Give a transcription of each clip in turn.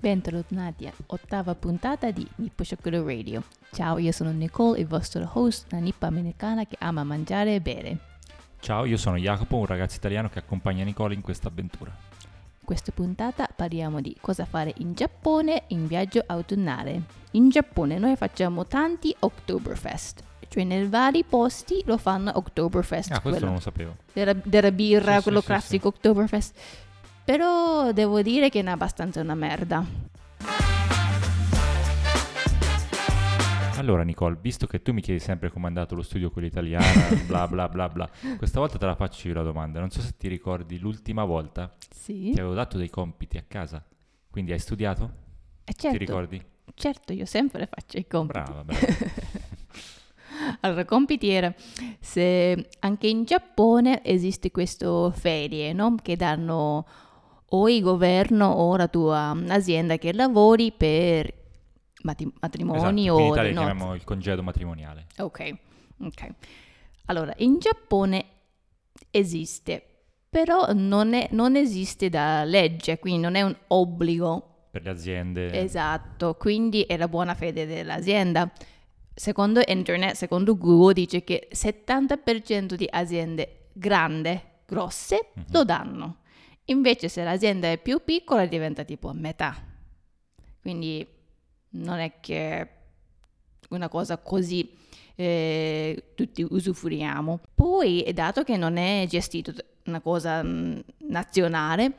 Bentornati all'ottava puntata di Nippo Shokuro Radio. Ciao, io sono Nicole, il vostro host, una nippa americana che ama mangiare e bere. Ciao, io sono Jacopo, un ragazzo italiano che accompagna Nicole in questa avventura. In questa puntata parliamo di cosa fare in Giappone in viaggio autunnale. In Giappone noi facciamo tanti Oktoberfest, cioè nei vari posti lo fanno Oktoberfest. Ah, questo quello non lo sapevo. della, della birra, Sì, sì, quello sì, classico Oktoberfest. Però devo dire che è abbastanza una merda. Allora, Nicole, visto che tu mi chiedi sempre come è andato lo studio quello italiano, bla bla bla bla, questa volta te la faccio io la domanda. Non so se ti ricordi l'ultima volta Sì. ti avevo dato dei compiti a casa. Quindi hai studiato? E certo, Ti ricordi? certo, io sempre faccio i compiti. Brava, brava. Allora, compiti era se anche in Giappone esiste queste ferie, no? Che danno o il governo o la tua azienda che lavori per mati- matrimoni esatto, o in Italia nozze. chiamiamo il congedo matrimoniale. Ok, ok. Allora, in Giappone esiste, però non, è- non esiste da legge, quindi non è un obbligo. Per le aziende. Esatto, quindi è la buona fede dell'azienda. Secondo internet, secondo Google, dice che 70% di aziende grandi, grosse, Mhm. lo danno. Invece se l'azienda è più piccola diventa tipo metà. Quindi non è che una cosa così eh, tutti usufruiamo. Poi, dato che non è gestito una cosa mm, nazionale,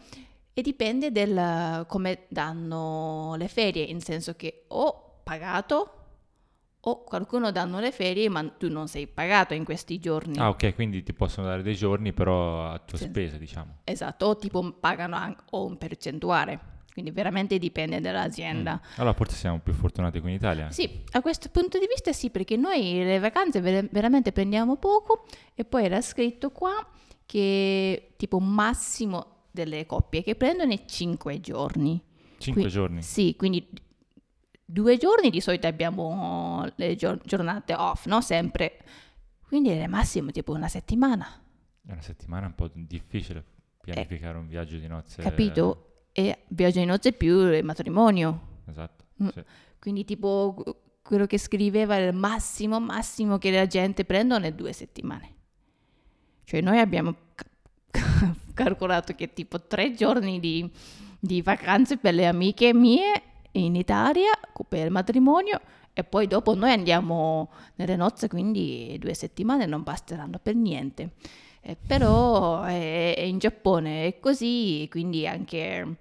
e dipende da come danno le ferie, in senso che o pagato o qualcuno danno le ferie ma tu non sei pagato in questi giorni. Ah, ok, quindi ti possono dare dei giorni, però a tua Sì. spesa, diciamo. Esatto, o tipo pagano anche, o un percentuale. Quindi veramente dipende dall'azienda. Mm. Allora forse siamo più fortunati qui in Italia. Sì, a questo punto di vista sì, perché noi le vacanze ver- veramente prendiamo poco e poi era scritto qua che tipo massimo delle coppie che prendono è 5 giorni. Cinque Qui- giorni. Sì, quindi due giorni di solito abbiamo le gior- giornate off, no? Sempre. Quindi è massimo tipo una settimana, È una settimana un po' difficile pianificare un viaggio di nozze. Eh, capito? E viaggio di nozze più il matrimonio. Esatto. Mm. sì. Quindi tipo quello che scriveva il massimo, massimo che la gente prendono è due settimane. Cioè noi abbiamo ca- calcolato che tipo tre giorni di, di vacanze per le amiche mie in Italia per il matrimonio e poi dopo noi andiamo nelle nozze, quindi due settimane non basteranno per niente. Eh, però eh, in Giappone è così, quindi anche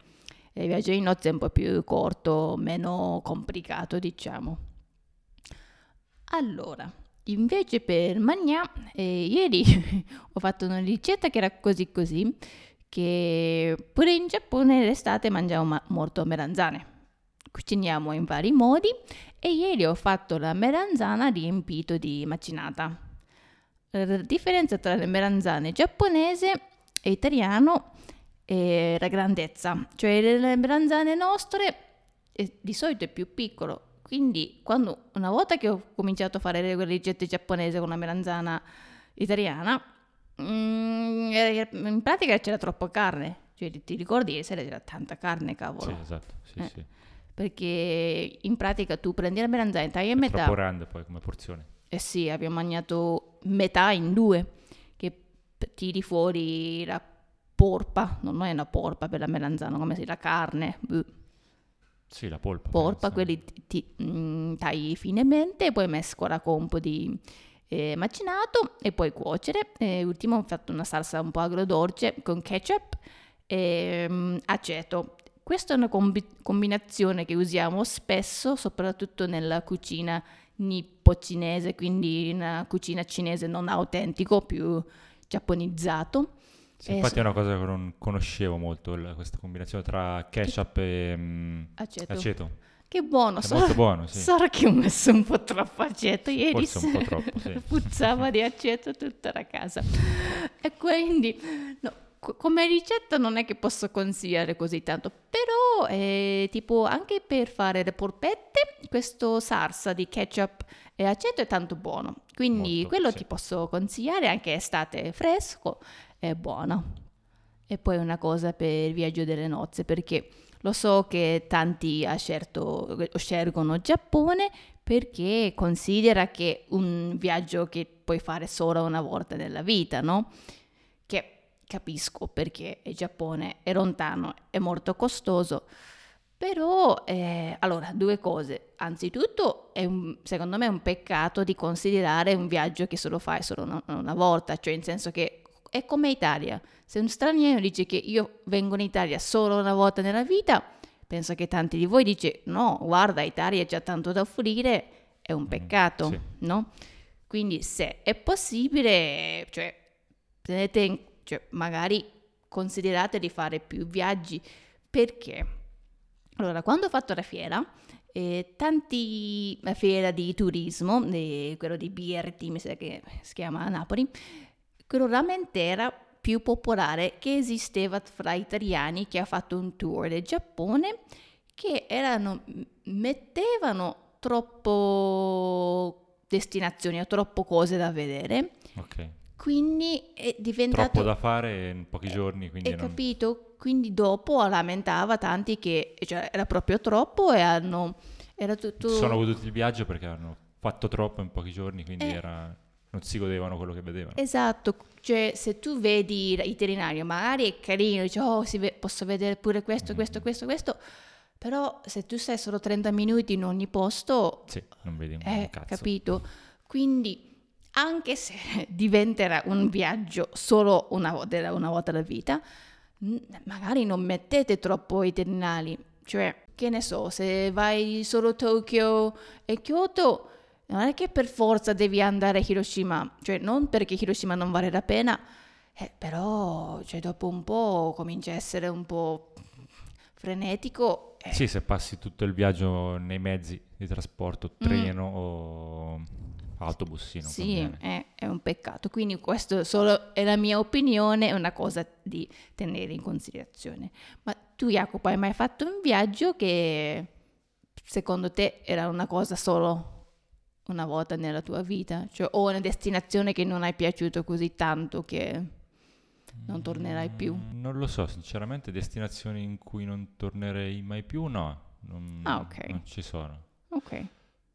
il viaggio di nozze è un po' più corto, meno complicato, diciamo. Allora, invece per Magnà, eh, ieri ho fatto una ricetta che era così così, che pure in Giappone l'estate mangiamo ma- molto melanzane. Cuciniamo in vari modi e ieri ho fatto la melanzana riempito di macinata. La differenza tra le melanzane giapponese e italiano è la grandezza, cioè le melanzane nostre eh, di solito è più piccolo, quindi quando una volta che ho cominciato a fare le ricette giapponesi con la melanzana italiana, mm, era- in pratica c'era troppa carne, cioè ti ricordi ieri sera c'era tanta carne, cavolo, Sì, esatto. Sì, Eh, sì. Perché in pratica tu prendi la melanzana e tagli a È metà. troppo grande poi come porzione. Eh sì, abbiamo mangiato metà in due, che tiri fuori la porpa, non è una porpa per la melanzana, come si la carne, Sì, la polpa. porpa, quelli ti, ti- mm, tagli finemente poi mescola con un po' di eh, macinato e poi cuocere. E ultimo ho fatto una salsa un po' agrodolce con ketchup e mm, aceto. Questa è una combi- combinazione che usiamo spesso, soprattutto nella cucina nippo-cinese, quindi una cucina cinese non autentico, più giapponizzato. Sì, eh, infatti è una cosa che non conoscevo molto, il- questa combinazione tra ketchup e mm, Aceto. aceto. Che buono, È sarà, molto buono, sì. sarà che ho messo un po' troppo aceto ieri. Forse un po' troppo, sì. Puzzava di aceto tutta la casa. E quindi, no, come ricetta non è che posso consigliare così tanto, però eh, tipo anche per fare le polpette, questo salsa di ketchup e aceto è tanto buono. Quindi Molto, quello sì. ti posso consigliare anche estate è fresco e buono. e poi una cosa per il viaggio delle nozze, perché lo so che tanti scelgono Giappone perché considera che un viaggio che puoi fare solo una volta nella vita, no? Capisco perché il Giappone è lontano, è molto costoso, però, eh, allora, due cose. Anzitutto, è un, secondo me è un peccato di considerare un viaggio che solo fai solo una, una volta, cioè in senso che è come Italia. Se un straniero dice che io vengo in Italia solo una volta nella vita, penso che tanti di voi dice no, guarda, Italia ha già tanto da offrire, è un mm, peccato, sì. no? Quindi se è possibile, cioè, tenete, cioè, magari considerate di fare più viaggi, perché? Allora, quando ho fatto la fiera, eh, tanti, la fiera di turismo, eh, quello di BRT, mi sa che si chiama a Napoli, quello veramente era più popolare che esisteva fra italiani che ha fatto un tour del Giappone che erano, mettevano troppo destinazioni o troppo cose da vedere. Ok. Quindi è diventato... Troppo da fare in pochi giorni, quindi... Hai non... capito? Quindi dopo lamentava tanti che cioè, era proprio troppo e hanno... Era tutto... Sono goduti il viaggio perché hanno fatto troppo in pochi giorni, quindi eh... era non si godevano quello che vedevano. Esatto, cioè se tu vedi l'itinerario magari è carino, dici oh ve- posso vedere pure questo, mm. questo, questo, questo, però se tu sei solo 30 minuti in ogni posto... Sì, non vedi un eh, cazzo. Capito? Quindi anche se diventerà un viaggio solo una volta, una volta alla vita, magari non mettete troppo i terminali, cioè che ne so, se vai solo a Tokyo e Kyoto, non è che per forza devi andare a Hiroshima, cioè non perché Hiroshima non vale la pena, eh, però cioè, dopo un po' comincia a essere un po' frenetico. Eh. Sì, se passi tutto il viaggio nei mezzi di trasporto, treno mm. o autobussino. Sì, è, è, un peccato. Quindi questo solo è la mia opinione, è una cosa di tenere in considerazione. Ma tu Jacopo hai mai fatto un viaggio che secondo te era una cosa solo una volta nella tua vita? Cioè, o una destinazione che non hai piaciuto così tanto che non tornerai più? Mm, non lo so, sinceramente destinazioni in cui non tornerei mai più, no. Non, ah, ok. Non ci sono. Ok.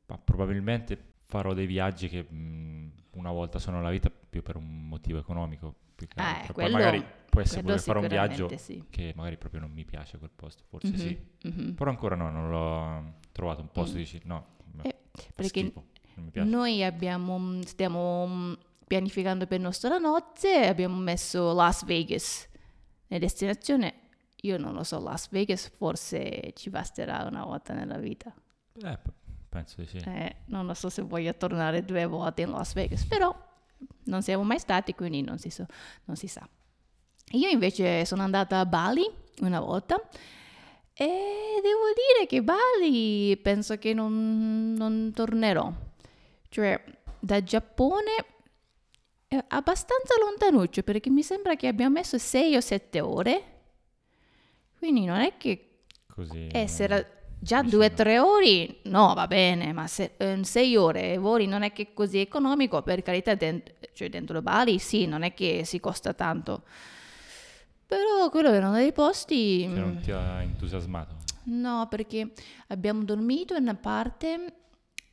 Ma probabilmente farò dei viaggi che mh, mm, una volta sono nella vita più per un motivo economico. Eh, Poi magari può essere pure fare un viaggio sì. che magari proprio non mi piace quel posto, forse mm-hmm, sì. Mm-hmm. Però ancora no, non l'ho trovato un posto mm. dici no, eh, perché noi abbiamo, stiamo pianificando per nostra nozze, abbiamo messo Las Vegas nella destinazione. Io non lo so, Las Vegas forse ci basterà una volta nella vita. Eh, Penso di sì. Eh, non lo so se voglio tornare due volte in Las Vegas, però non siamo mai stati, quindi non si, so, non si sa. Io invece sono andata a Bali una volta e devo dire che Bali penso che non, non tornerò. Cioè, da Giappone è abbastanza lontanuccio perché mi sembra che abbiamo messo 6 o 7 ore. Quindi non è che Così, essere Già due o tre ore, no, va bene, ma se, eh, sei ore voli non è che è così economico, per carità, dentro, cioè dentro Bali sì, non è che si costa tanto. Però quello erano dei posti... Che non mm, ti ha entusiasmato? No, perché abbiamo dormito in una parte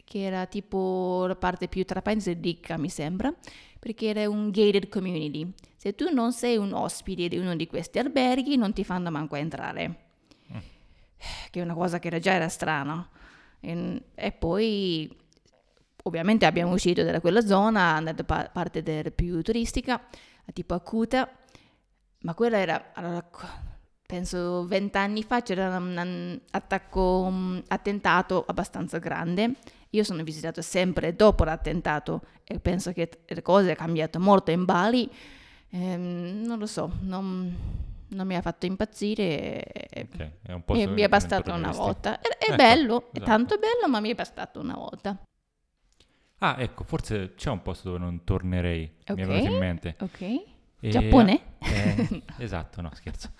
che era tipo la parte più tra parentesi ricca, mi sembra, perché era un gated community. Se tu non sei un ospite di uno di questi alberghi, non ti fanno manco entrare che è una cosa che già era strana. E, e poi ovviamente abbiamo uscito da quella zona, andata pa- parte del più turistica, tipo Akuta, ma quella era, allora, penso vent'anni fa c'era un, attacco, un attentato abbastanza grande. Io sono visitato sempre dopo l'attentato e penso che le cose sono cambiate molto in Bali. Ehm, non lo so, non, non mi ha fatto impazzire okay, e mi è bastato una volta. È, è ecco, bello, esatto. è tanto bello, ma mi è bastato una volta. Ah, ecco, forse c'è un posto dove non tornerei, okay, mi è venuto in mente. Ok. E, Giappone? Eh, esatto, no, scherzo.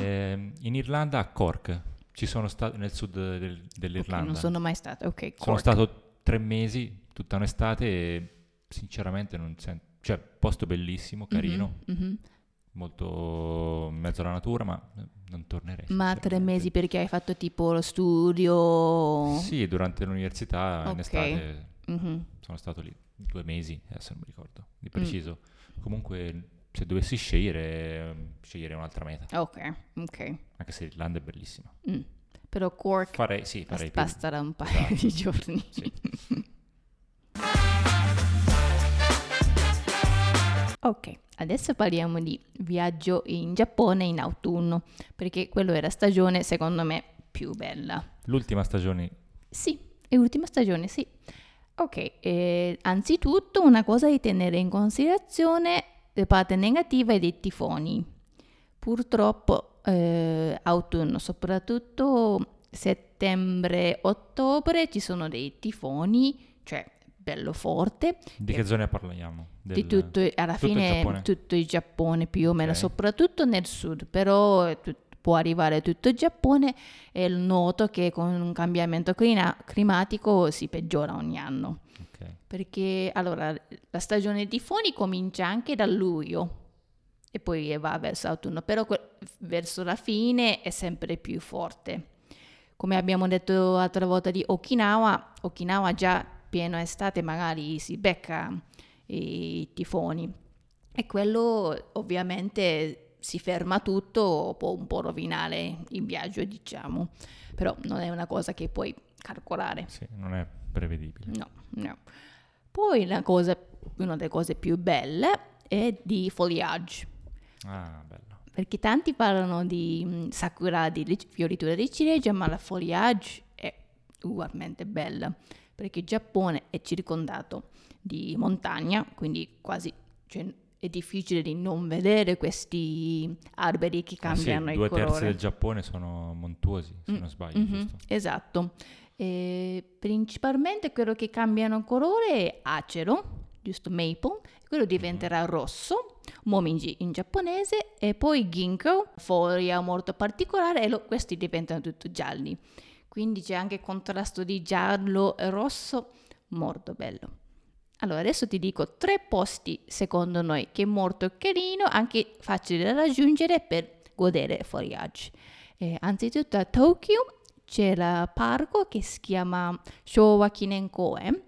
Eh, in Irlanda, a Cork, ci sono stato nel sud del, dell'Irlanda. Okay, non sono mai stato, ok. Cork. Sono stato tre mesi, tutta un'estate e sinceramente non sento... Cioè, posto bellissimo, carino. Mm-hmm, mm-hmm molto... mi mezzo alla natura, ma non tornerei. Ma tre mesi perché hai fatto tipo lo studio? Sì, durante l'università okay. in estate mm-hmm. sono stato lì due mesi, adesso non mi ricordo di mm. preciso. Mm. Comunque se dovessi scegliere, scegliere un'altra meta. Ok, ok. Anche se l'Irlanda è bellissima. Mm. Però Cork farei, sì, farei basterà un paio esatto. di giorni. Sì. Ok, adesso parliamo di viaggio in Giappone in autunno, perché quello la stagione secondo me più bella. L'ultima stagione? Sì, è l'ultima stagione, sì. Ok, eh, anzitutto una cosa da tenere in considerazione, la parte negativa è dei tifoni. Purtroppo eh, autunno, soprattutto settembre-ottobre, ci sono dei tifoni, cioè bello forte. Di che zone parliamo? Del, di tutto, alla tutto fine il tutto il Giappone più o meno, okay. soprattutto nel sud, però può arrivare tutto il Giappone e noto che con un cambiamento clima- climatico si peggiora ogni anno. Okay. Perché allora la stagione dei tifoni comincia anche da luglio e poi va verso autunno, però que- verso la fine è sempre più forte. Come abbiamo detto l'altra volta di Okinawa, Okinawa già pieno estate magari si becca i tifoni e quello ovviamente si ferma tutto, può un po' rovinare il viaggio diciamo, però non è una cosa che puoi calcolare. Sì, non è prevedibile. No, no. Poi cosa, una delle cose più belle è di foliage. Ah, bello. Perché tanti parlano di mm, sakura, di fioritura di ciliegia, ma la foliage è ugualmente bella perché il Giappone è circondato di montagna, quindi quasi cioè, è difficile di non vedere questi alberi che cambiano ah, sì, il colore. Due terzi del Giappone sono montuosi, se mm. non sbaglio. Mm-hmm, esatto. E principalmente quello che cambiano colore è acero, giusto maple, quello diventerà mm-hmm. rosso, mominji in giapponese, e poi ginkgo, foglia molto particolare, e lo, questi diventano tutti gialli quindi c'è anche contrasto di giallo e rosso, molto bello. Allora, adesso ti dico tre posti secondo noi che è molto carino, anche facile da raggiungere per godere foliage. Eh, anzitutto a Tokyo c'è il parco che si chiama Showa Kinenkoen,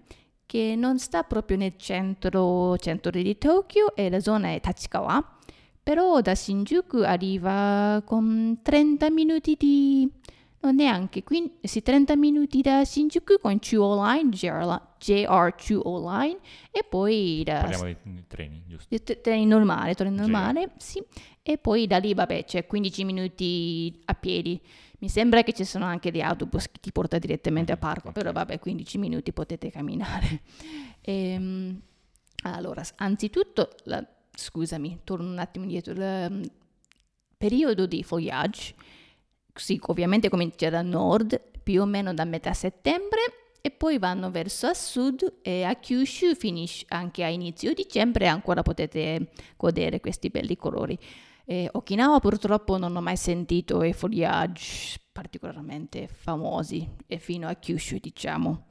che non sta proprio nel centro, centro di Tokyo e la zona è Tachikawa, però da Shinjuku arriva con 30 minuti di Neanche, quindi sì, 30 minuti da Shinjuku con Chuo Line, JR Chuo Line e poi da... Parliamo di treni, giusto? T- treni normali, treni normali, sì. E poi da lì, vabbè, c'è 15 minuti a piedi. Mi sembra che ci sono anche dei autobus che ti portano direttamente a parco, okay. però vabbè, 15 minuti potete camminare. Ehm, allora, anzitutto, la, scusami, torno un attimo indietro, il um, periodo di foliage sì, ovviamente comincia da nord, più o meno da metà settembre, e poi vanno verso a sud e a Kyushu finisce anche a inizio dicembre ancora potete godere questi belli colori. Eh, Okinawa purtroppo non ho mai sentito i foliage particolarmente famosi, e fino a Kyushu diciamo.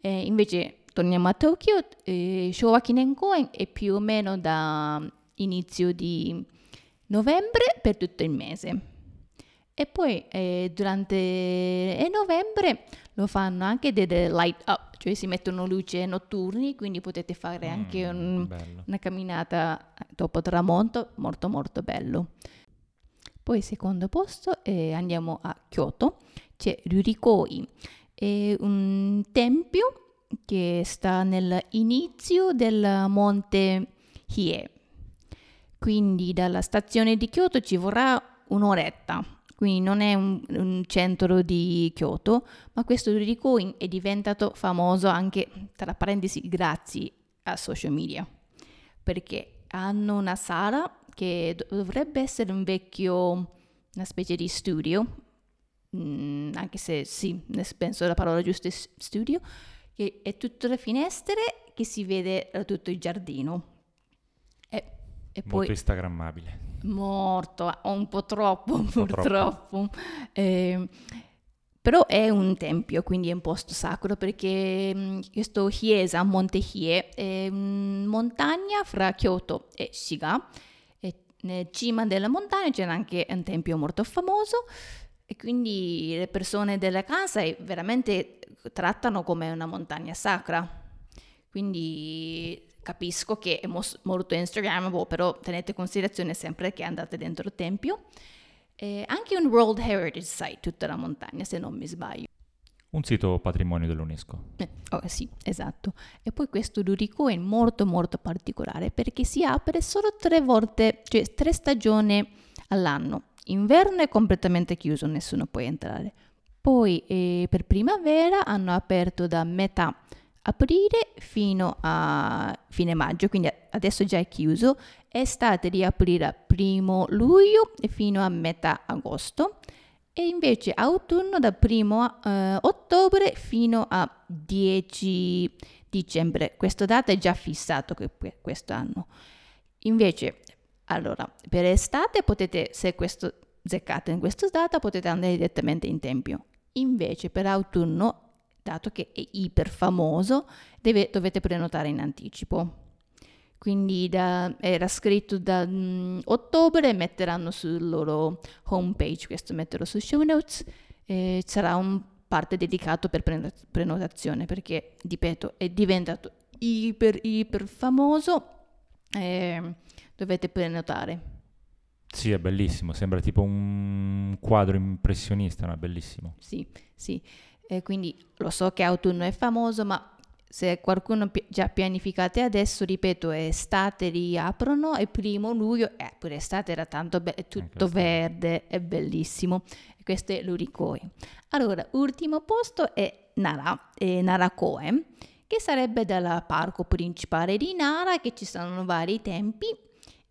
Eh, invece torniamo a Tokyo, eh, Showa Kinenkoen è più o meno da inizio di novembre per tutto il mese. E poi eh, durante eh, novembre lo fanno anche delle light up, cioè si mettono luci notturni, quindi potete fare anche mm, un, una camminata dopo tramonto, molto molto bello. Poi secondo posto eh, andiamo a Kyoto, c'è Rurikoi, è un tempio che sta nell'inizio del monte Hie. Quindi dalla stazione di Kyoto ci vorrà un'oretta quindi non è un, un centro di Kyoto, ma questo Rurikoin è diventato famoso anche, tra parentesi, grazie a social media, perché hanno una sala che dovrebbe essere un vecchio, una specie di studio, mm, anche se sì, penso la parola giusta è studio, che è tutto le finestre che si vede da tutto il giardino. E, e Molto poi, instagrammabile morto, un po' troppo un po purtroppo. Troppo. Eh, però è un tempio, quindi è un posto sacro perché mm, questo Hiesa, Monte Hie, è una montagna fra Kyoto e Shiga. E nel cima della montagna c'era anche un tempio molto famoso e quindi le persone della casa veramente trattano come una montagna sacra. Quindi capisco che è mos- molto instagrammable, però tenete in considerazione sempre che andate dentro il tempio. E anche un World Heritage Site, tutta la montagna, se non mi sbaglio. Un sito patrimonio dell'UNESCO. Eh, oh, sì, esatto. E poi questo Lurico è molto molto particolare perché si apre solo tre volte, cioè tre stagioni all'anno. Inverno è completamente chiuso, nessuno può entrare. Poi eh, per primavera hanno aperto da metà aprile fino a fine maggio, quindi adesso già è chiuso. Estate riaprirà primo luglio fino a metà agosto e invece autunno da 1 eh, ottobre fino a 10 dicembre. Questa data è già fissata quest'anno. Invece, allora, per estate potete, se questo zeccate in questa data, potete andare direttamente in tempio. Invece per autunno, dato che è iper famoso, deve, dovete prenotare in anticipo quindi da, era scritto da um, ottobre, metteranno sul loro homepage, questo metterò su show notes, e sarà un parte dedicato per prenotazione perché, ripeto, è diventato iper iper famoso e dovete prenotare. Sì, è bellissimo, sembra tipo un quadro impressionista, no? È bellissimo. Sì, sì. E quindi lo so che autunno è famoso, ma se qualcuno pi- già pianificate adesso, ripeto, estate riaprono e primo luglio, eh, pure estate era tanto bello, è tutto verde, è bellissimo. E questo è l'Urikoi. Allora, ultimo posto è Nara, è Narakoe, che sarebbe dal parco principale di Nara, che ci sono vari tempi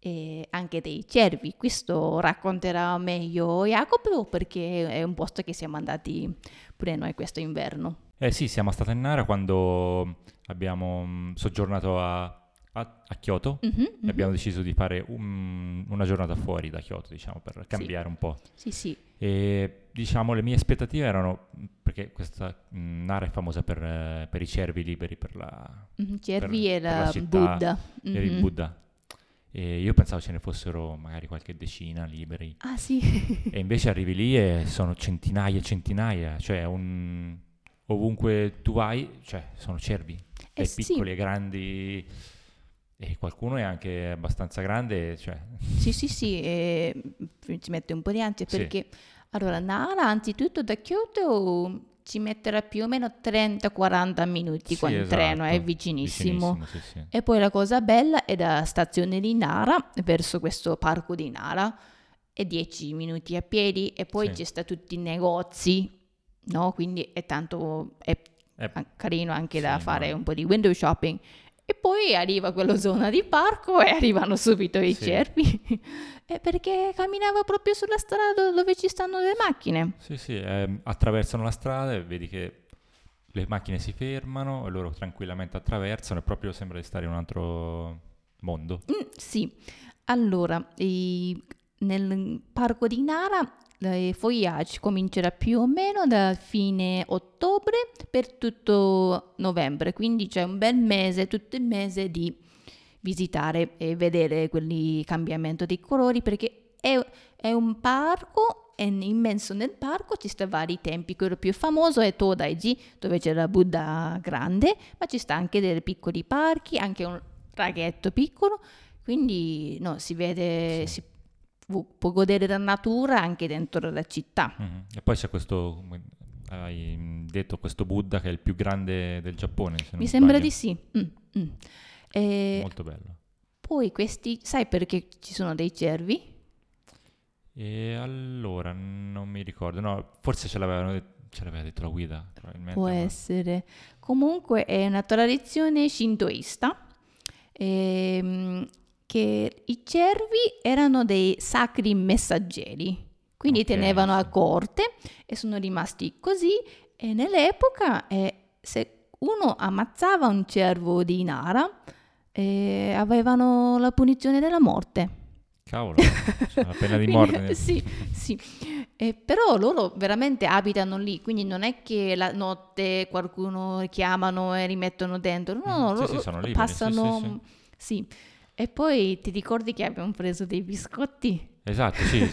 e anche dei cervi. Questo racconterà meglio Jacopo perché è un posto che siamo andati pure noi questo inverno. Eh sì, siamo stati in Nara quando abbiamo mm, soggiornato a, a, a Kyoto mm-hmm, e mm-hmm. abbiamo deciso di fare un, una giornata fuori da Kyoto, diciamo, per cambiare sì. un po'. Sì, sì. E diciamo le mie aspettative erano, perché questa mm, Nara è famosa per, eh, per, i cervi liberi, per la... Mm-hmm, cervi per, e la, la Buddha. Per il mm-hmm. Buddha. E io pensavo ce ne fossero magari qualche decina liberi. Ah sì. e invece arrivi lì e sono centinaia e centinaia, cioè un ovunque tu vai, cioè, sono cervi, eh sì. piccoli e grandi, e qualcuno è anche abbastanza grande. Cioè. Sì, sì, sì, e ci mette un po' di ansia perché, sì. allora, Nara, anzitutto da Kyoto ci metterà più o meno 30-40 minuti sì, con il treno, è vicinissimo. vicinissimo sì, sì. E poi la cosa bella è da stazione di Nara verso questo parco di Nara, è 10 minuti a piedi e poi ci sta tutti i negozi no? Quindi è tanto è è, carino anche da fare no. un po' di window shopping. E poi arriva quella zona di parco e arrivano subito i sì. cervi. perché camminava proprio sulla strada dove ci stanno le macchine. Sì, sì, eh, attraversano la strada e vedi che le macchine si fermano e loro tranquillamente attraversano e proprio sembra di stare in un altro mondo. Mm, sì, allora, i, nel parco di Nara il fogliage comincerà più o meno da fine ottobre per tutto novembre, quindi c'è un bel mese, tutto il mese di visitare e vedere quelli cambiamento dei colori perché è, è un parco è immenso nel parco, ci sta vari tempi, quello più famoso è Todaiji dove c'è la Buddha grande, ma ci sta anche dei piccoli parchi, anche un raghetto piccolo, quindi no, si vede, sì. si può godere della natura anche dentro la città. Mm-hmm. E poi c'è questo, hai detto, questo Buddha che è il più grande del Giappone. Mi sembra di sì. Mm, mm. E Molto bello. Poi questi, sai perché ci sono dei cervi? E allora, non mi ricordo, no, forse ce, ce l'aveva detto la guida, probabilmente. Può ma... essere. Comunque è una tradizione shintoista. E, ehm, che i cervi erano dei sacri messaggeri, quindi okay. tenevano a corte e sono rimasti così e nell'epoca eh, se uno ammazzava un cervo di Nara eh, avevano la punizione della morte. Cavolo, la pena di morte. sì, sì. Eh, però loro veramente abitano lì, quindi non è che la notte qualcuno chiamano e rimettono dentro, no, no, mm, sì, loro sì, passano... Sì, E poi ti ricordi che abbiamo preso dei biscotti? Esatto, sì.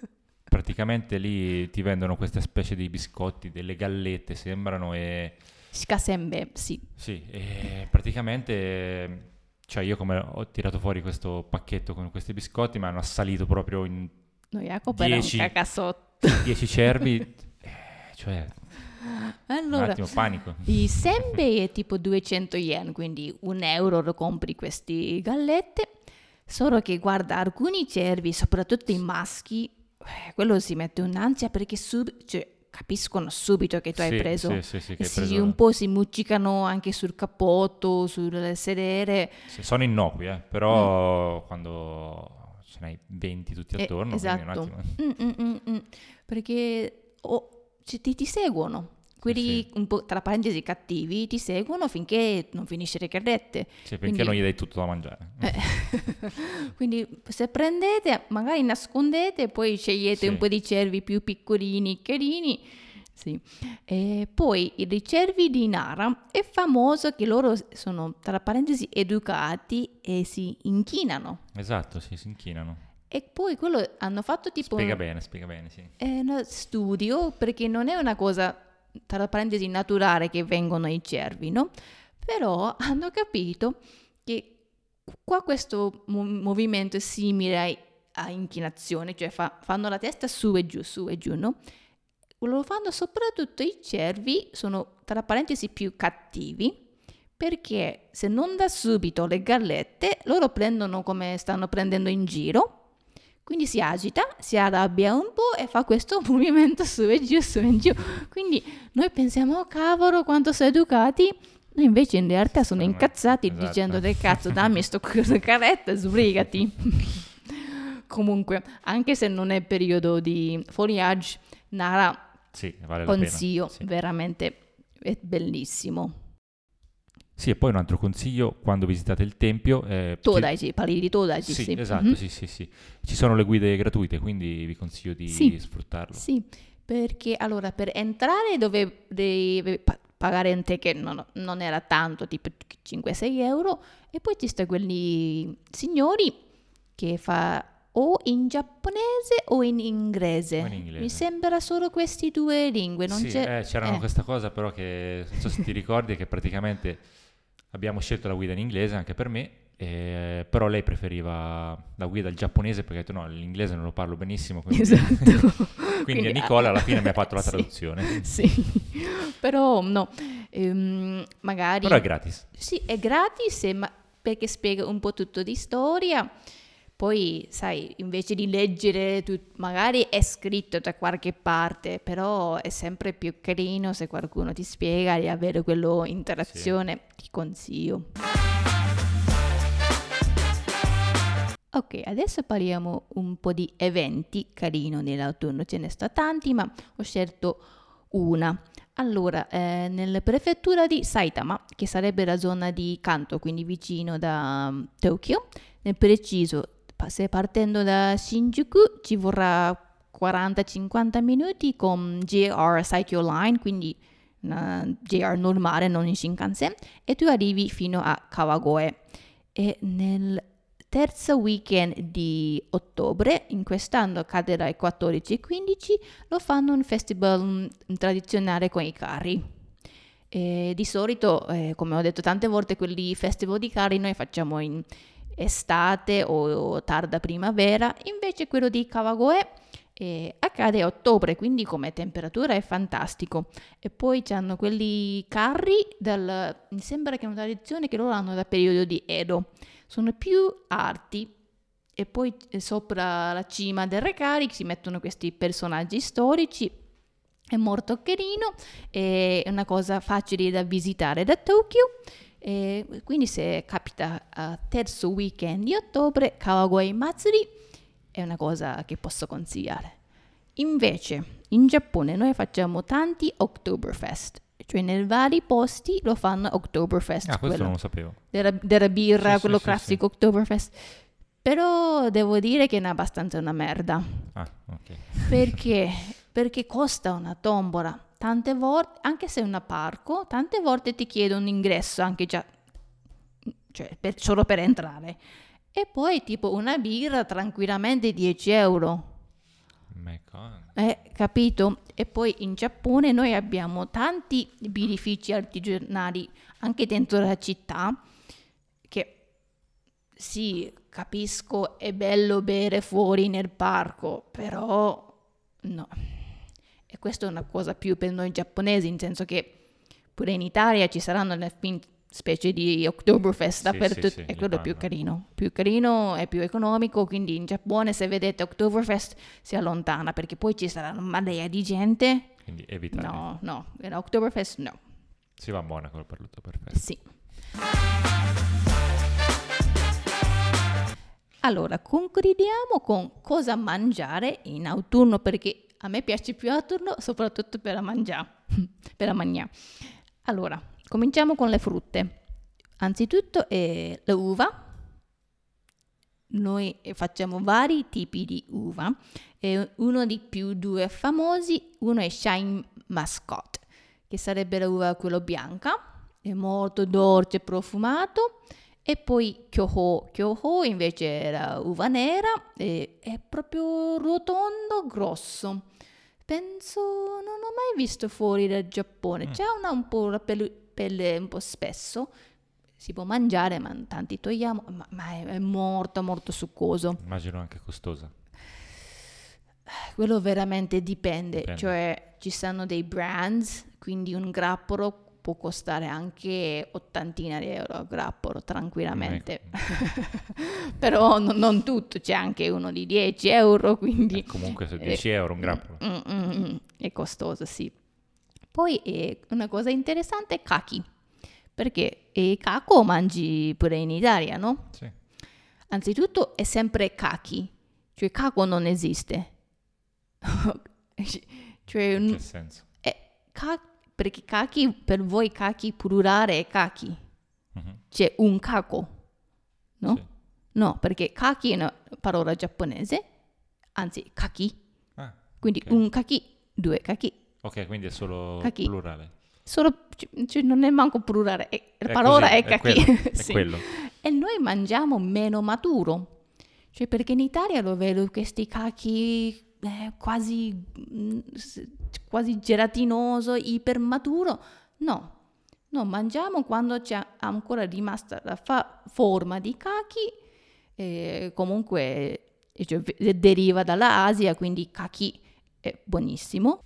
Praticamente lì ti vendono questa specie di biscotti, delle gallette sembrano e... Shikasembe, sì. Sì, e praticamente... Cioè io come ho tirato fuori questo pacchetto con questi biscotti mi hanno assalito proprio in... No, Jacopo era un Dieci. cacasotto. 10 cervi, eh, cioè un Allora, attimo panico. i senbei è tipo 200 yen, quindi un euro lo compri questi gallette. Solo che guarda, alcuni cervi, soprattutto i maschi, eh, quello si mette un'ansia perché sub- cioè, capiscono subito che tu hai Sì, preso. Sì, sì, sì, che E hai si preso- un po' si muccicano anche sul cappotto, sul sedere. sono innocui, eh, però quando ce n'hai 20 tutti Mm. Eh, attorno, quindi esatto. un. Mm, mm, mm, mm. Perché oh, cioè, ti, ti seguono. Quelli sì. un po' tra parentesi cattivi ti seguono finché non finisce le carrette. Sì, finché Quindi- non gli dai tutto da mangiare. Eh, Quindi se prendete, magari nascondete, poi scegliete Sì. un po' di cervi più piccolini, carini. Sì. E poi i cervi di Nara è famoso che loro sono, tra parentesi, educati e si inchinano. Esatto, sì, si inchinano. E poi quello hanno fatto tipo Spiega un, bene, spiega bene, sì. è uno studio perché non è una cosa, tra parentesi, naturale che vengono i cervi, no? Però hanno capito che qua questo mo- movimento è simile a inchinazione, cioè fa- fanno la testa su e giù, su e giù, no? Lo fanno soprattutto i cervi, sono tra parentesi più cattivi, perché se non da subito le gallette, loro prendono come stanno prendendo in giro, quindi si agita, si arrabbia un po' e fa questo movimento su e giù, su e giù. Quindi noi pensiamo, oh cavolo, quanto sono educati. Noi invece in realtà sono Sono- incazzati esatto. dicendo del cazzo, dammi sto caretta, sbrigati. Comunque, anche se non è periodo di foliage, Nara Sì, vale consiglio. Sì. veramente è bellissimo. Sì, e poi un altro consiglio, quando visitate il tempio... eh, ci- Todaiji, parli di Todaiji, Sì, sì. esatto, Mhm. sì, sì, sì. Ci sono le guide gratuite, quindi vi consiglio di Sì. sfruttarlo. Sì, perché allora per entrare dove devi pa- pagare un ticket non, non era tanto, tipo 5-6 euro, e poi ci sta quelli signori che fa o in giapponese o in inglese. O in. Mi sembra solo queste due lingue, non Sì, c'è... eh, c'erano eh. questa cosa però che, non so se ti ricordi, che praticamente abbiamo scelto la guida in inglese anche per me, eh, però lei preferiva la guida il giapponese perché ha detto no, l'inglese non lo parlo benissimo, quindi, Esatto. quindi Nicola alla fine mi ha fatto la Sì. traduzione. Sì, però no, ehm, magari... Però è gratis. Sì, è gratis ma- perché spiega un po' tutto di storia. Poi, sai, invece di leggere, tut- magari è scritto da qualche parte, però è sempre più carino se qualcuno ti spiega di avere quello interazione, ti consiglio. Ok, adesso parliamo un po' di eventi carino nell'autunno, ce ne sta tanti, ma ho scelto una. Allora, eh, nella prefettura di Saitama, che sarebbe la zona di Kanto, quindi vicino da um, Tokyo, nel preciso, se partendo da Shinjuku ci vorrà 40-50 minuti con JR Saikyo Line, quindi una JR normale, non in Shinkansen, e tu arrivi fino a Kawagoe. E nel terzo weekend di ottobre, in quest'anno caderà il 14 e 15, lo fanno un festival mm, tradizionale con i carri. E di solito, eh, come ho detto tante volte, quelli festival di carri noi facciamo in estate o, tarda primavera, invece quello di Kawagoe eh, accade a ottobre, quindi come temperatura è fantastico. E poi hanno quelli carri, dal, mi sembra che è una tradizione che loro hanno dal periodo di Edo sono più alti e poi eh, sopra la cima del recari si mettono questi personaggi storici. È molto carino, è una cosa facile da visitare da Tokyo. E quindi se capita a terzo weekend di ottobre, Kawagoe Matsuri è una cosa che posso consigliare. Invece, in Giappone noi facciamo tanti Oktoberfest, cioè nei vari posti lo fanno Oktoberfest. Ah, questo non lo sapevo. della, della birra, Sì, sì, quello sì, classico Oktoberfest. Però devo dire che è abbastanza una merda. Ah, ok. Perché? Perché costa una tombola. Tante volte, anche se è un parco, tante volte ti chiedono un ingresso anche già, cioè per- solo per entrare. E poi tipo una birra tranquillamente 10 euro. Eh, capito? E poi in Giappone noi abbiamo tanti birrifici artigianali anche dentro la città che sì, capisco, è bello bere fuori nel parco, però no. E questa è una cosa più per noi giapponesi, nel senso che pure in Italia ci saranno le fin specie di Oktoberfest dappertutto, sì, sì, sì, è quello più carino. Più carino e più economico, quindi in Giappone se vedete Oktoberfest si allontana perché poi ci sarà una marea di gente. Quindi evitare. No, no, Oktoberfest no. Si va a Monaco per l'Oktoberfest. Sì. Allora, concludiamo con cosa mangiare in autunno perché a me piace più autunno soprattutto per mangiare. per mangiare. Allora, cominciamo con le frutte. Anzitutto è la uva. Noi facciamo vari tipi di uva. E uno dei più due famosi, uno è Shine Mascot, che sarebbe la uva quello bianca, è molto dolce e profumato. E poi Kyoho, Kyoho invece era uva nera, è proprio rotondo, grosso penso non ho mai visto fuori dal Giappone. Mm. C'è una un po' la pelle, pelle, un po' spesso. Si può mangiare, ma tanti togliamo, ma, ma è, è molto molto succoso. Immagino anche costosa. Quello veramente dipende, dipende. cioè ci sono dei brands, quindi un grappolo può costare anche ottantina di euro a grappolo tranquillamente. Ecco. Però no, non tutto, c'è anche uno di 10 euro, quindi... Eh, comunque se 10 eh, euro un grappolo. Mm, mm, mm, è costoso, sì. Poi eh, una cosa interessante è kaki, perché il caco mangi pure in Italia, no? Sì. Anzitutto è sempre kaki, cioè caco non esiste. cioè, in che senso? È, ca- perché kaki per voi kaki plurale è kaki. Uh-huh. C'è un kako, no? Sì. No, perché kaki è una parola giapponese, anzi kaki. Ah, quindi okay. un kaki, due kaki. Ok, quindi è solo kaki. plurale. Solo, cioè, non è manco plurale, è, la è parola così, è kaki. È, quello, sì. quello. E noi mangiamo meno maturo. Cioè, perché in Italia lo vedo questi kaki eh, quasi, quasi gelatinoso, ipermaturo. No, no, mangiamo quando c'è ancora rimasta la fa- forma di kaki, eh, comunque cioè, deriva dall'Asia, quindi kaki è buonissimo.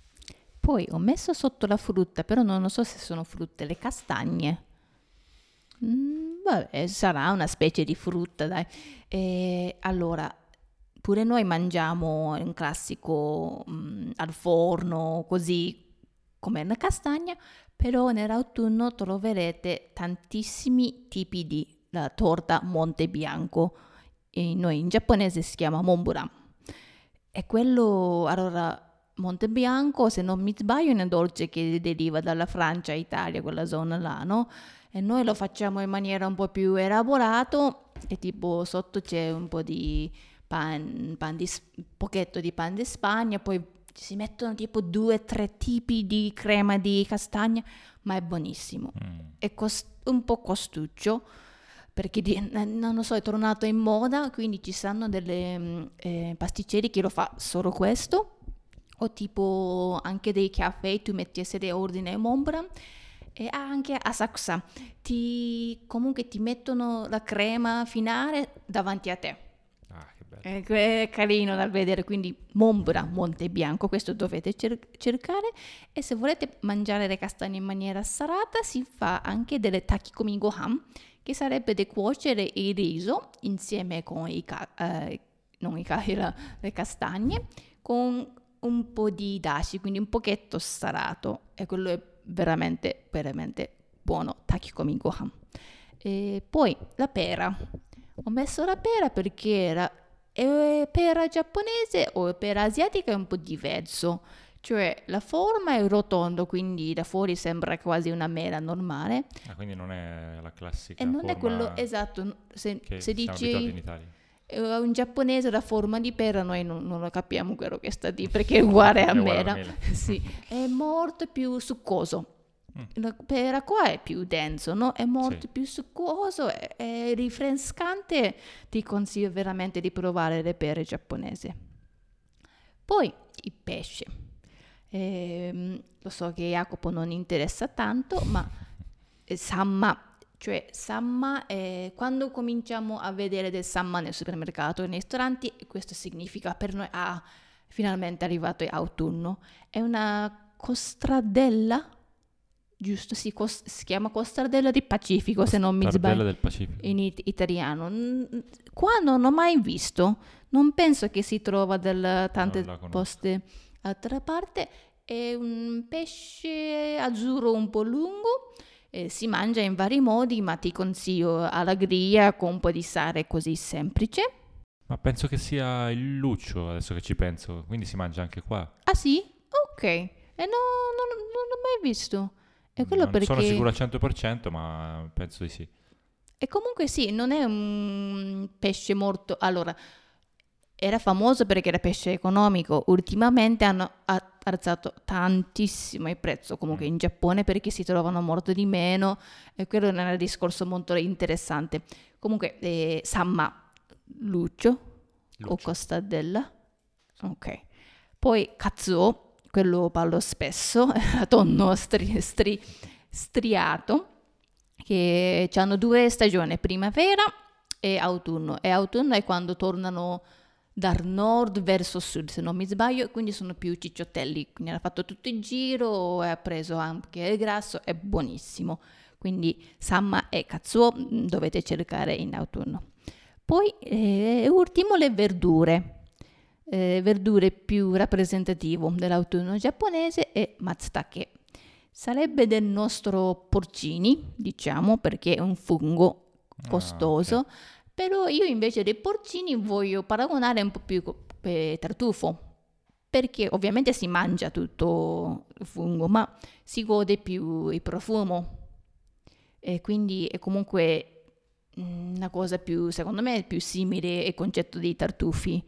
Poi ho messo sotto la frutta, però non so se sono frutte, le castagne. Mm, vabbè, sarà una specie di frutta, dai. Eh, allora, Pure noi mangiamo un classico mh, mm, al forno, così come una castagna, però nell'autunno troverete tantissimi tipi di la torta Monte Bianco. E noi in giapponese si chiama Monburan. E quello, allora, Monte Bianco, se non mi sbaglio, è un dolce che deriva dalla Francia, Italia, quella zona là, no? E noi lo facciamo in maniera un po' più elaborato e tipo sotto c'è un po' di pan, pan di, pochetto di pan di Spagna, poi si mettono tipo due o tre tipi di crema di castagna, ma è buonissimo. Mm. È cost- un po' costuccio perché di, non lo so, è tornato in moda, quindi ci sono delle mm, eh, pasticceri che lo fa solo questo, o tipo anche dei caffè, tu metti a sedere ordine Mombra, e anche a Sakusa, ti, comunque ti mettono la crema finale davanti a te. È carino da vedere, quindi Mombra, Monte Bianco, questo dovete cer- cercare. E se volete mangiare le castagne in maniera salata, si fa anche delle takikomi gohan, che sarebbe di cuocere il riso insieme con i, ca- eh, non i ca- le castagne, con un po' di dashi, quindi un pochetto salato. E quello è veramente, veramente buono, takikomi gohan. E poi la pera. Ho messo la pera perché era e per giapponese o per asiatica è un po' diverso, cioè la forma è rotondo, quindi da fuori sembra quasi una mela normale. Ah, quindi non è la classica E non è quello esatto, se, se dici Italia. un giapponese la forma di pera noi non, non lo capiamo quello che sta di perché è uguale a mela. sì, è molto più succoso. Mm. Per qua è più denso, no? È molto Sì. più succoso, è, è rinfrescante. Ti consiglio veramente di provare le pere giapponesi. Poi il pesce. Ehm, lo so che Jacopo non interessa tanto, ma eh, samma, cioè samma, eh, quando cominciamo a vedere del samma nel supermercato nei ristoranti, questo significa per noi, ah, finalmente è arrivato l'autunno. È una costradella, giusto? Si, cos- si chiama costradella di Pacifico, se non mi sbaglio del Pacifico. in it- italiano. Qua non ho mai visto, non penso che si trova da tante poste altra parte. È un pesce azzurro un po' lungo, eh, si mangia in vari modi, ma ti consiglio alla griglia con un po' di sale così semplice. Ma penso che sia il luccio, adesso che ci penso, quindi si mangia anche qua. Ah sì? Ok. E no, non, non l'ho mai visto. È quello non perché... sono sicuro al 100%, ma penso di sì. E comunque sì, non è un pesce morto. Allora, era famoso perché era pesce economico. Ultimamente hanno alzato tantissimo il prezzo comunque Mm. in Giappone perché si trovano morto di meno e quello era un discorso molto interessante. Comunque, eh, Samma, Lucio o Luccio. Costadella. Ok. Poi Katsuo, quello parlo spesso, tonno stri- stri- striato, che hanno due stagioni, primavera e autunno. E autunno è quando tornano dal nord verso sud, se non mi sbaglio, quindi sono più cicciottelli. Quindi ha fatto tutto il giro ha preso anche il grasso, è buonissimo. Quindi Samma e Katsuo mm, dovete cercare in autunno. Poi, eh, ultimo, le verdure. Eh, verdure più rappresentativo dell'autunno giapponese è matsutake. Sarebbe del nostro porcini, diciamo, perché è un fungo Ah, costoso, ok. però io invece dei porcini voglio paragonare un po' più per tartufo, perché ovviamente si mangia tutto il fungo, ma si gode più il profumo e quindi è comunque mm, una cosa più, secondo me, più simile al concetto dei tartufi.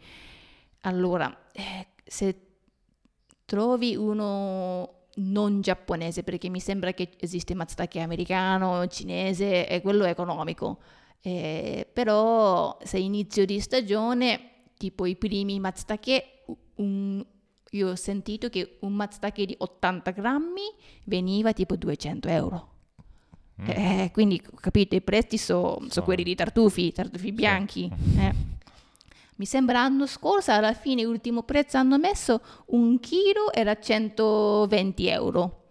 Allora, eh, se trovi uno non giapponese, perché mi sembra che esiste matsutake americano, cinese e quello economico, eh, però se inizio di stagione, tipo i primi matsutake, un- io ho sentito che un matsutake di 80 grammi veniva tipo 200 euro. Mm. Eh, quindi capite, i prezzi sono So. quelli di tartufi, tartufi bianchi. eh. Mi sembra l'anno scorso, alla fine, l'ultimo prezzo hanno messo un chilo era 120 euro.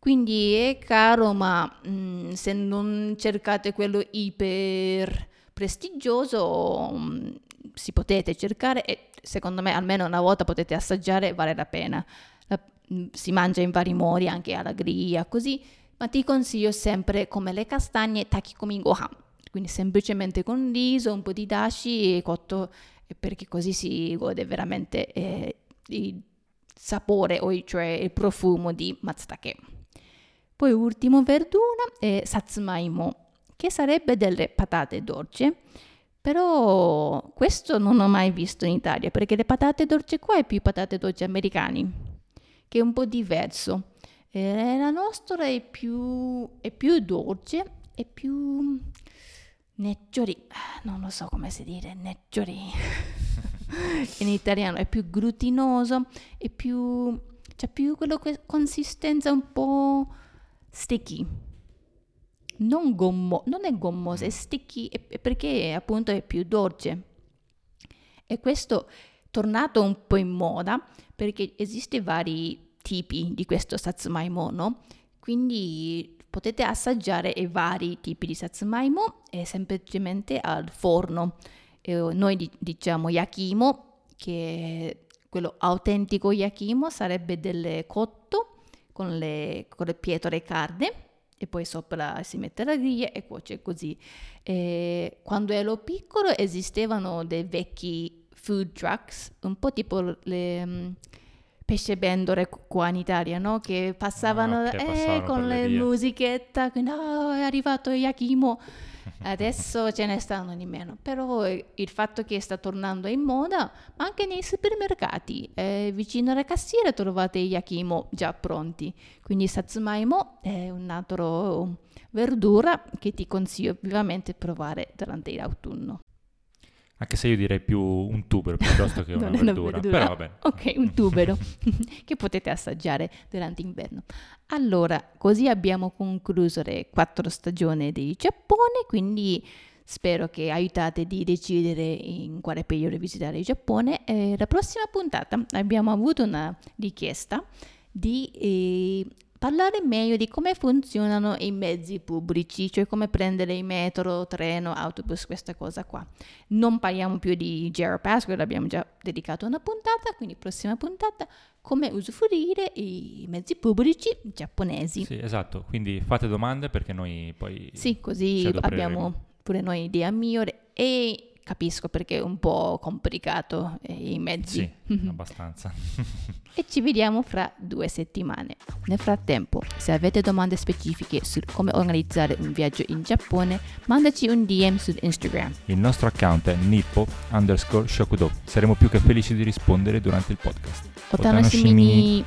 Quindi è caro, ma mm, se non cercate quello iper prestigioso, mm, si potete cercare e secondo me almeno una volta potete assaggiare, vale la pena. La- mm, si mangia in vari modi, anche alla griglia, così, ma ti consiglio sempre come le castagne takikomi gohan, quindi semplicemente con riso, un po' di dashi e cotto, perché così si gode veramente eh, il sapore, cioè il profumo di matsutake. Poi ultimo verdura è satsumaimo, che sarebbe delle patate dolci, però questo non ho mai visto in Italia, perché le patate dolci qua è più patate dolci americani, che è un po' diverso. Eh, la nostra è più, è più dolce, è più neccioli, ah, non lo so come si dire, neccioli. in italiano è più glutinoso, è più, c'è più quella que- consistenza un po' sticky. Non, gommo, non è gommosa, è sticky è- è perché appunto è più dolce. E questo è tornato un po' in moda perché esiste vari tipi di questo satsumaimo, no? Quindi potete assaggiare i vari tipi di satsumaimo e semplicemente al forno. E noi di- diciamo yakimo, che quello autentico yakimo sarebbe del cotto con le, con le pietre carne e poi sopra si mette la griglia e cuoce così. E quando ero piccolo esistevano dei vecchi food trucks, un po' tipo le, mm, pesce bendore qua in Italia, no? Che passavano, Ah, ok, eh, passavano con per le le musichette, che, no, è arrivato Yakimo. Adesso ce ne stanno di meno, però eh, il fatto che sta tornando in moda, ma anche nei supermercati, eh, vicino alla cassiera trovate i yakimo già pronti. Quindi satsumaimo è un altro verdura che ti consiglio vivamente provare durante l'autunno. Anche se io direi più un tubero piuttosto che una una verdura. verdura. Però vabbè. Ok, un tubero che potete assaggiare durante l'inverno. Allora, così abbiamo concluso le quattro stagioni di Giappone, quindi spero che aiutate di decidere in quale periodo visitare il Giappone. Eh, la prossima puntata abbiamo avuto una richiesta di eh, parlare meglio di come funzionano i mezzi pubblici, cioè come prendere il metro, treno, autobus, questa cosa qua. Non parliamo più di Pass, quello abbiamo già dedicato una puntata, quindi prossima puntata come usufruire i mezzi pubblici giapponesi. Sì, esatto. Quindi fate domande perché noi poi... Sì, così abbiamo pure noi idea migliore e capisco perché è un po' complicato eh, i mezzi. Sì, abbastanza. e ci vediamo fra due settimane. Nel frattempo, se avete domande specifiche su come organizzare un viaggio in Giappone, mandaci un DM su Instagram. Il nostro account è nippo underscore shokudo. Saremo più che felici di rispondere durante il podcast. Otanosimi!